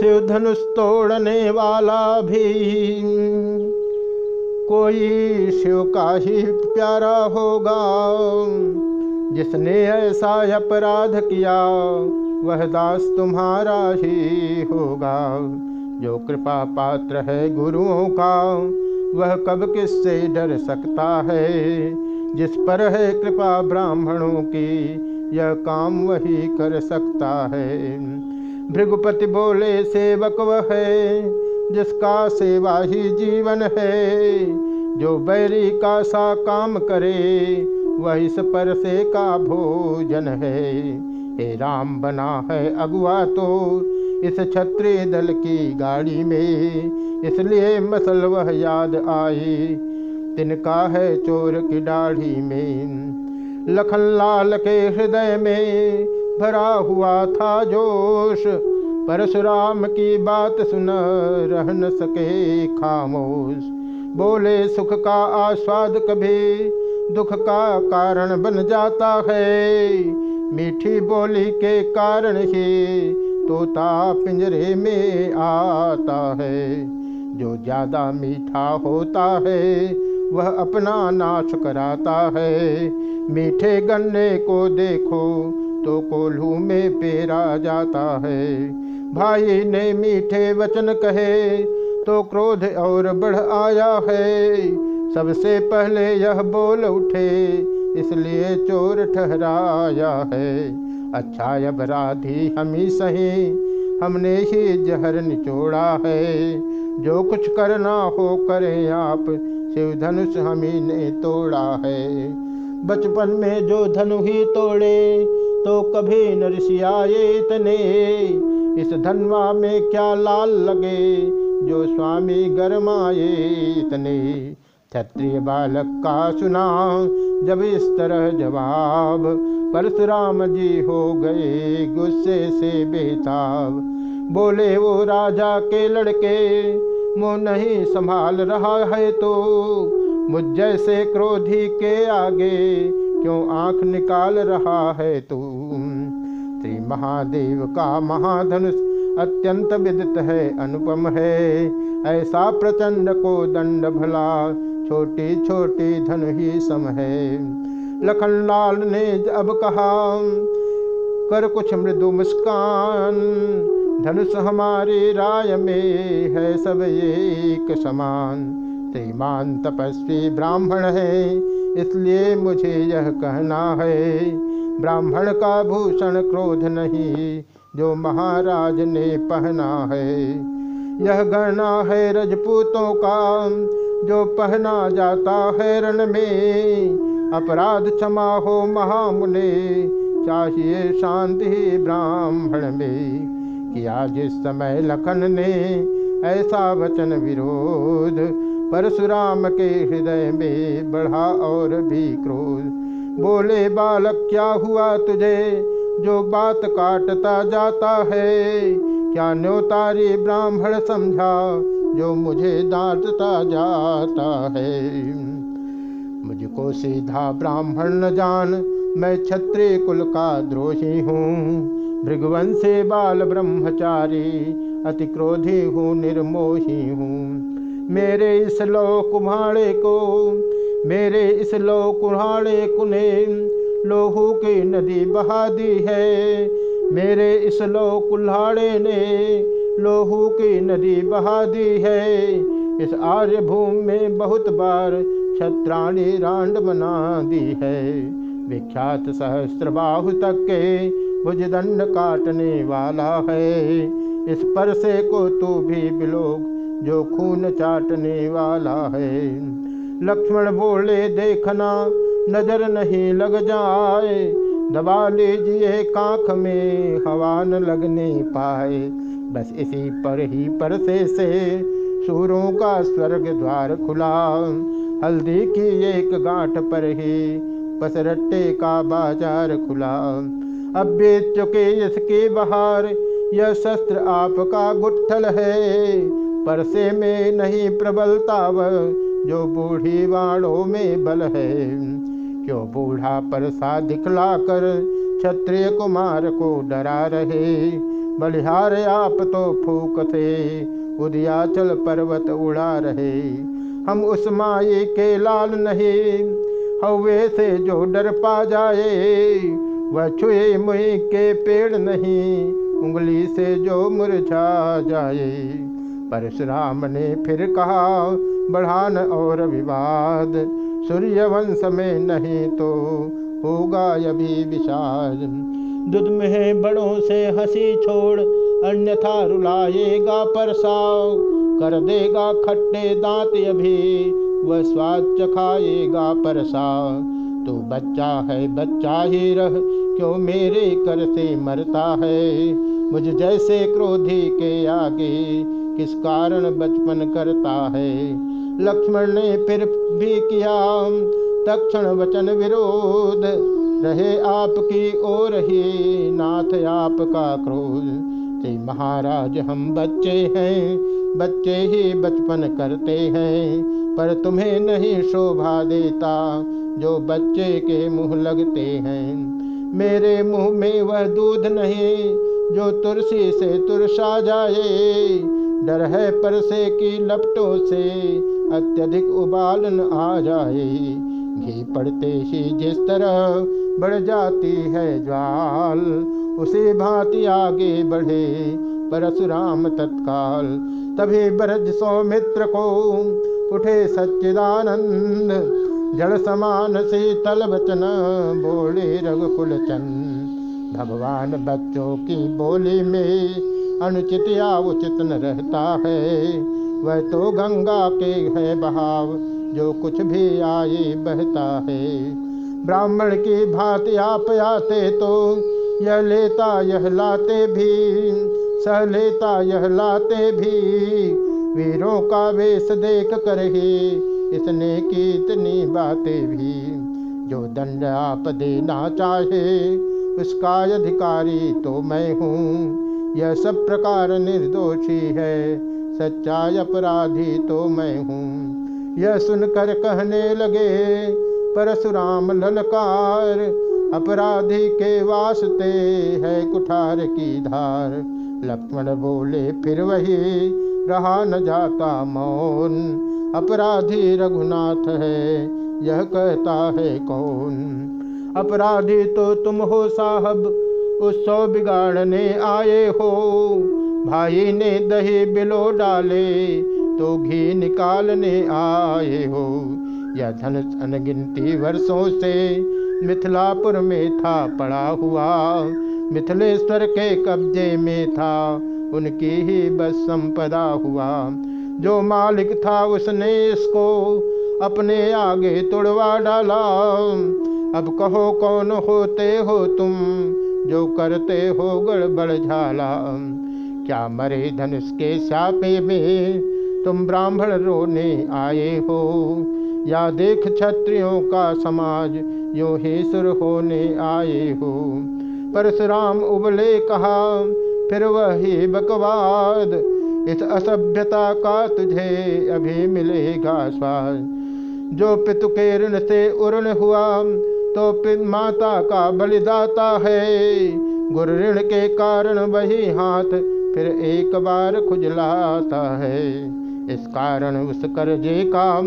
शिव धनुष तोड़ने वाला भी। कोई शिव का ही प्यारा होगा। जिसने ऐसा अपराध किया, वह दास तुम्हारा ही होगा। जो कृपा पात्र है गुरुओं का, वह कब किससे डर सकता है? जिस पर है कृपा ब्राह्मणों की, यह काम वही कर सकता है। भृगुपति बोले, सेवक वह है, जिसका सेवा ही जीवन है। जो बैरी का सा काम करे, वह इस पर से का भोजन है। हे राम, बना है अगुआ तो इस क्षत्रिय दल की गाड़ी में। इसलिए मसल वह याद आई तिनका है चोर की दाढ़ी में। लखन लाल के हृदय में भरा हुआ था जोश। परशुराम की बात सुन रह न सके खामोश। बोले, सुख का आस्वाद कभी दुख का कारण बन जाता है। मीठी बोली के कारण ही तोता पिंजरे में आता है। जो ज़्यादा मीठा होता है, वह अपना नाश कराता है। मीठे गन्ने को देखो तो कोल्हू में पेरा जाता है। भाई ने मीठे वचन कहे तो क्रोध और बढ़ आया है। सबसे पहले यह बोल उठे, इसलिए चोर ठहराया है। अच्छा अपराधी हम ही सही, हमने ही जहर निचोड़ा है। जो कुछ करना हो करें आप शिव धनुष हम ही ने तोड़ा है। बचपन में जो धनु ही तोड़े तो कभी नरसियाए इतने। इस धनवा में क्या लाल लगे, जो स्वामी गरमाए इतने। क्षत्रिय बालक का सुना, जब इस तरह जवाब, परशुराम जी हो गए गुस्से से बेताब। बोले, वो राजा के लड़के, मुँह नहीं संभाल रहा है तो मुझ जैसे क्रोधी के आगे क्यों आँख निकाल रहा है तू? श्री महादेव का महाधनुष अत्यंत विदित है, अनुपम है। ऐसा प्रचंड को दंड भला छोटी छोटी धन ही सम है। लखनलाल ने अब कहा, कर कुछ मृदु मुस्कान, धनुष हमारी राय में है सब एक समान। श्रीमान तपस्वी ब्राह्मण है इसलिए मुझे यह कहना है, ब्राह्मण का भूषण क्रोध नहीं, जो महाराज ने पहना है। यह गहना है रजपूतों का, जो पहना जाता है रण में। अपराध क्षमा हो महामुने, चाहिए शांति ब्राह्मण में। किया जिस समय लखन ने ऐसा वचन विरोध परशुराम के हृदय में बढ़ा और भी क्रोध। बोले, बालक, क्या हुआ तुझे? जो बात काटता जाता है, क्या न्योतारी ब्राह्मण समझा? जो मुझे डांटता जाता है। मुझको सीधा ब्राह्मण न जान, मैं क्षत्रिय कुल का द्रोही हूँ। भृगवंशे बाल ब्रह्मचारी, अति क्रोधी हूँ, निर्मोही हूँ। मेरे इस लो कुम्हाड़े को, मेरे इस लो कुम्हाड़े कुने लोहू की नदी बहा दी है। मेरे इस लो कुल्हाड़े ने लोहू की नदी बहा दी है। इस आर्य भूमि में बहुत बार छत्राणी रांड बना दी है। विख्यात सहस्त्र बाहु तक के भुजदंड काटने वाला है। इस पर से को तू भी बिलोक जो खून चाटने वाला है। लक्ष्मण बोले, देखना, नज़र नहीं लग जाए। दबा लीजिए कांख में, हवा न लगने पाए। बस इसी पर ही परसे से सूरों का स्वर्ग द्वार खुला। हल्दी की एक गांठ पर ही पसरट्टे का बाज़ार खुला। अब बेच चुके इसके बहार, यह शस्त्र आपका गुट्ठल है। परसे में नहीं प्रबलता वह, जो बूढ़ी वाणों में बल है। क्यों बूढ़ा परसा दिखला कर क्षत्रिय कुमार को डरा रहे? बलिहार आप तो फूक थे उदयाचल पर्वत उड़ा रहे। हम उस माए के लाल नहीं हवे से जो डर पा जाए, वह छुए मुई के पेड़ नहीं, उंगली से जो मुरझा जाए। परशुराम ने फिर कहा, बढ़ान और विवाद सूर्य वंश में नहीं तो होगा अभी विषाद दुध में बड़ों से हँसी छोड़, अन्यथा रुलाएगा परसाव। कर देगा खट्टे दांत अभी वह स्वाद चखाएगा परसाव। तो बच्चा है, बच्चा ही रह, क्यों मेरे कर से मरता है? मुझ जैसे क्रोधी के आगे किस कारण बचपन करता है? लक्ष्मण ने फिर भी किया तक्षण वचन विरोध। रहे आपकी ओर ही नाथ आपका क्रोध। ते महाराज, हम बच्चे हैं, बच्चे ही बचपन करते हैं, पर तुम्हें नहीं शोभा देता जो बच्चे के मुँह लगते हैं। मेरे मुँह में वह दूध नहीं, जो तुलसी से तुरसा जाए डर है परसे की लपटों से अत्यधिक उबालन आ जाए। घी पड़ते ही जिस तरह बढ़ जाती है ज्वाल, उसे भांति आगे बढ़े परशुराम तत्काल। तभी ब्रज सौमित्र को उठे सच्चिदानंद जल समान शीतल वचन बोले रघुकुल चंद भगवान बच्चों की बोली में अनुचित या उचित न रहता है। वह तो गंगा के है बहाव, जो कुछ भी आए बहता है। ब्राह्मण की भांति आप आते तो यह लेता, यह लाते भी, सह लेता, यह लाते भी। वीरों का वेश देख कर ही इसने की इतनी बातें भी। जो दंड आप देना चाहे, उसका अधिकारी तो मैं हूँ। यह सब प्रकार निर्दोषी है। सच्चाई अपराधी तो मैं हूँ। यह सुनकर कहने लगे, परशुराम ललकार, अपराधी के वास्ते है कुठार की धार। लक्ष्मण बोले, फिर वही रहा न जाता मौन। अपराधी रघुनाथ है, यह कहता है कौन? अपराधी तो तुम हो साहब उत्सव बिगाड़ने आए हो। भाई ने दही बिलो डाले तो घी निकालने आए हो। यह धन अनगिनती वर्षों से मिथिलापुर में था, पड़ा हुआ मिथिलेश्वर के कब्जे में था, उनकी ही बस संपदा हुआ। जो मालिक था, उसने इसको अपने आगे तोड़वा डाला। अब कहो कौन होते हो तुम? जो करते हो गड़बड़ झाला, क्या मरे धनुष के सापे में तुम ब्राह्मण रोने आए हो? या देख क्षत्रियों का समाज यो ही सुर होने आए हो? परशुराम उबले कहा, फिर वही बकवाद, इस असभ्यता का तुझे अभी मिलेगा स्वाद। जो पितु के ऋण से उर्ण हुआ तो माता का बलिदाता है। गुरु ऋण के कारण वही हाथ फिर एक बार खुजलाता है। इस कारण उस कर्जे का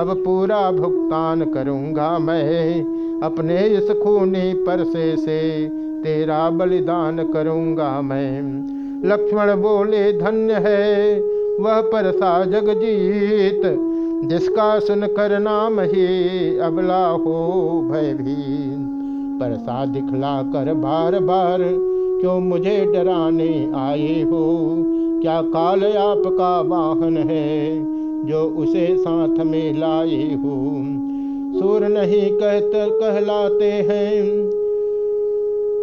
अब पूरा भुगतान करूँगा मैं। अपने इस खूनी परसे से तेरा बलिदान करूँगा मैं। लक्ष्मण बोले, धन्य है, वह परसा जगजीत। जिसका सुनकर नाम ही अबला हो भयभीन। परसा दिखला कर बार बार क्यों मुझे डराने आए हो? क्या काल आपका वाहन है जो उसे साथ में लाए हो? सूर नहीं कहते कहलाते हैं,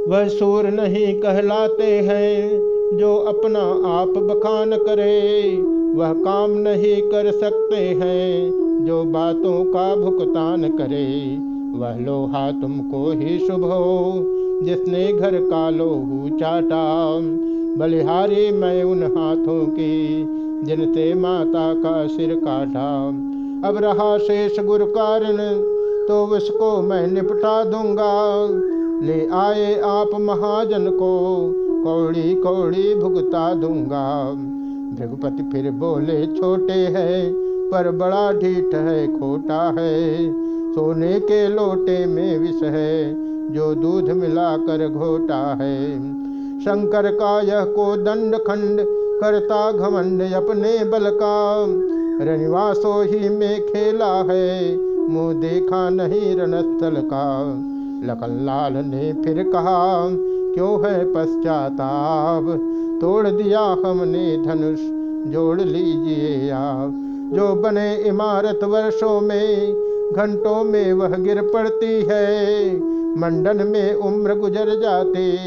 वह सूर नहीं कहलाते हैं, जो अपना आप बखान करे। वह काम नहीं कर सकते हैं, जो बातों का भुगतान करे, वह लोहा तुमको ही शुभ हो, जिसने घर का लोहू चाटा। बलिहारी मैं उन हाथों की, जिनसे माता का सिर काटा। अब रहा शेष गुरु कारण तो उसको मैं निपटा दूँगा। ले आए आप महाजन को कौड़ी कौड़ी भुगता दूँगा। भृगुपति फिर बोले, छोटे है, पर बड़ा ढीठ है, खोटा है। सोने के लोटे में विष है, जो दूध मिलाकर घोटा है। शंकर का यह को दंड खंड करता घमंड अपने बल का। रनिवासो ही में खेला है, मुँह देखा नहीं रणस्थल का। लखन लाल ने फिर कहा क्यों है पश्चाताप? तोड़ दिया हमने धनुष, जोड़ लीजिए आप। जो बने इमारत वर्षों में, घंटों में वह गिर पड़ती है। मंडन में उम्र गुजर जाती,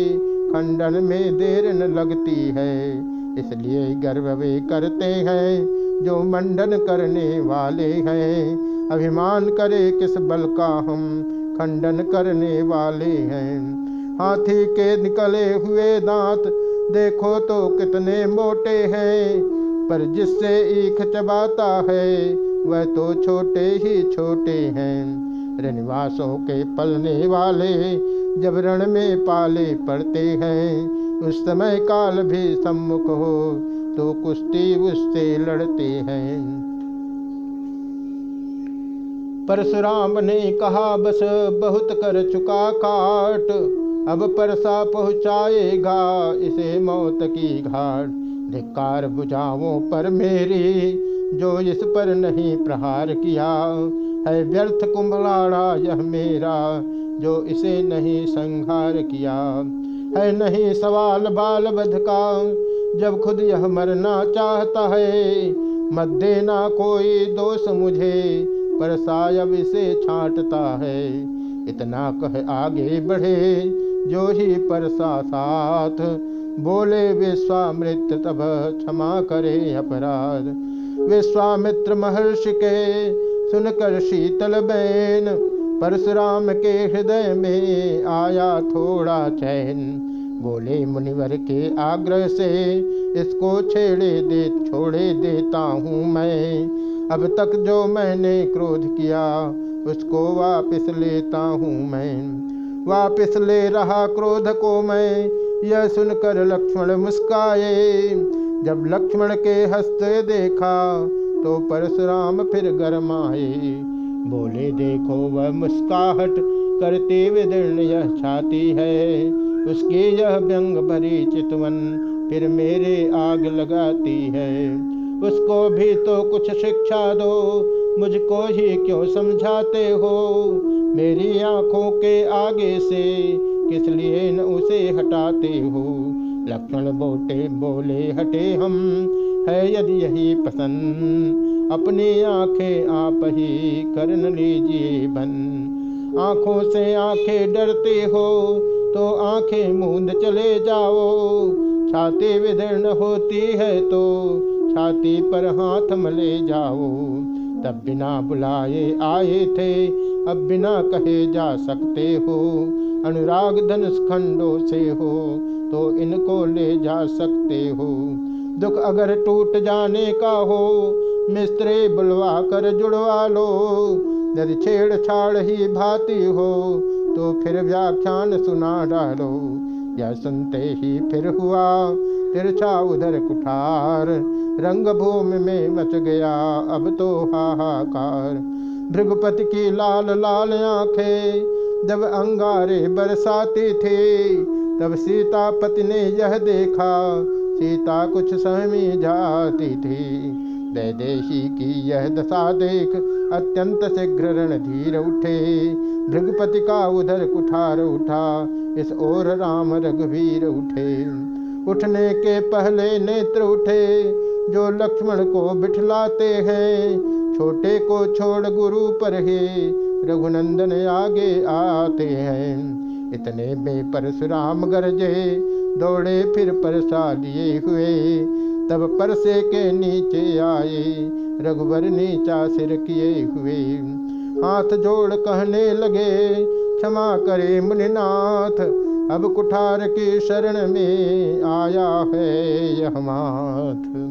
खंडन में देर न लगती है। इसलिए गर्व वे करते हैं, जो मंडन करने वाले हैं। अभिमान करे किस बल का हम खंडन करने वाले हैं। हाथी के निकले हुए दांत, देखो तो कितने मोटे हैं। पर जिससे ईख चबाता है, वह तो छोटे ही छोटे हैं। रनिवासों के पलने वाले जब रण में पाले पड़ते हैं, उस समय काल भी सम्मुख हो तो कुश्ती उससे लड़ते हैं। परशुराम ने कहा, बस बहुत कर चुका काट अब परसा पहुँचाएगा इसे मौत की घाट। धिकार बुझाओ पर मेरी, जो इस पर नहीं प्रहार किया। है व्यर्थ कुंभलाड़ा यह मेरा, जो इसे नहीं संहार किया। है नहीं सवाल बाल बध का जब खुद यह मरना चाहता है। मत देना कोई दोष मुझे पर सायब इसे छांटता है। इतना कह आगे बढ़े जो ही परसा साथ। बोले विश्वामित तब क्षमा करे अपराध। विश्वामित्र महर्षि के सुनकर शीतल बैन, परशुराम के हृदय में आया थोड़ा चैन। बोले, मुनिवर के आग्रह से इसको छेड़े दे, छोड़े देता हूँ मैं। अब तक जो मैंने क्रोध किया, उसको वापस लेता हूँ मैं। वापस ले रहा क्रोध को मैं। यह सुनकर लक्ष्मण मुस्काए। जब लक्ष्मण के हँसते देखा तो परशुराम फिर गरमाए। बोले, देखो, वह मुस्काहट करते विदीर्ण यह छाती है। उसकी यह व्यंग भरी चितवन फिर मेरे आग लगाती है। उसको भी तो कुछ शिक्षा दो, मुझको ही क्यों समझाते हो? मेरी आँखों के आगे से किस लिए न उसे हटाते हो? लक्ष्मण बोटे बोले, हटे हम, है यदि यही पसंद। अपनी आँखें आप ही कर लीजिए बन। आँखों से आँखें डरते हो तो आँखें मूंद चले जाओ। छाती विदीर्ण होती है तो छाती पर हाथ मले जाओ। तब बिना बुलाए आए थे अब बिना कहे जा सकते हो। अनुराग धनुष खंडों से हो तो इनको ले जा सकते हो। दुख अगर टूट जाने का हो, मिस्त्री बुलवा कर जुड़वा लो। यदि छेड़छाड़ ही भाती हो तो फिर व्याख्यान सुना डालो। यह सुनते ही फिर हुआ, तिरछा उधर कुठार। रंगभूमि में मच गया, अब तो हाहाकार। भृगुपति की लाल लाल आँखें जब अंगारे बरसाती थे, तब सीतापति ने यह देखा, सीता कुछ सहमी जाती थी। दैदेशी की यह दशा देख अत्यंत शीघ्र रणधीर उठे। भृगुपति का उधर कुठार उठा, इस ओर राम रघुवीर उठे। उठने के पहले नेत्र उठे जो लक्ष्मण को बिठलाते हैं, छोटे को छोड़ गुरु पर ही रघुनंदन आगे आते हैं। इतने में परशुराम गरजे, दौड़े फिर परसा लिए हुए। तब परसे के नीचे आए, रघुवर नीचा सिर किए हुए। हाथ जोड़ कहने लगे, क्षमा करे मुनिनाथ, अब कुठार की शरण में आया है यह माथ।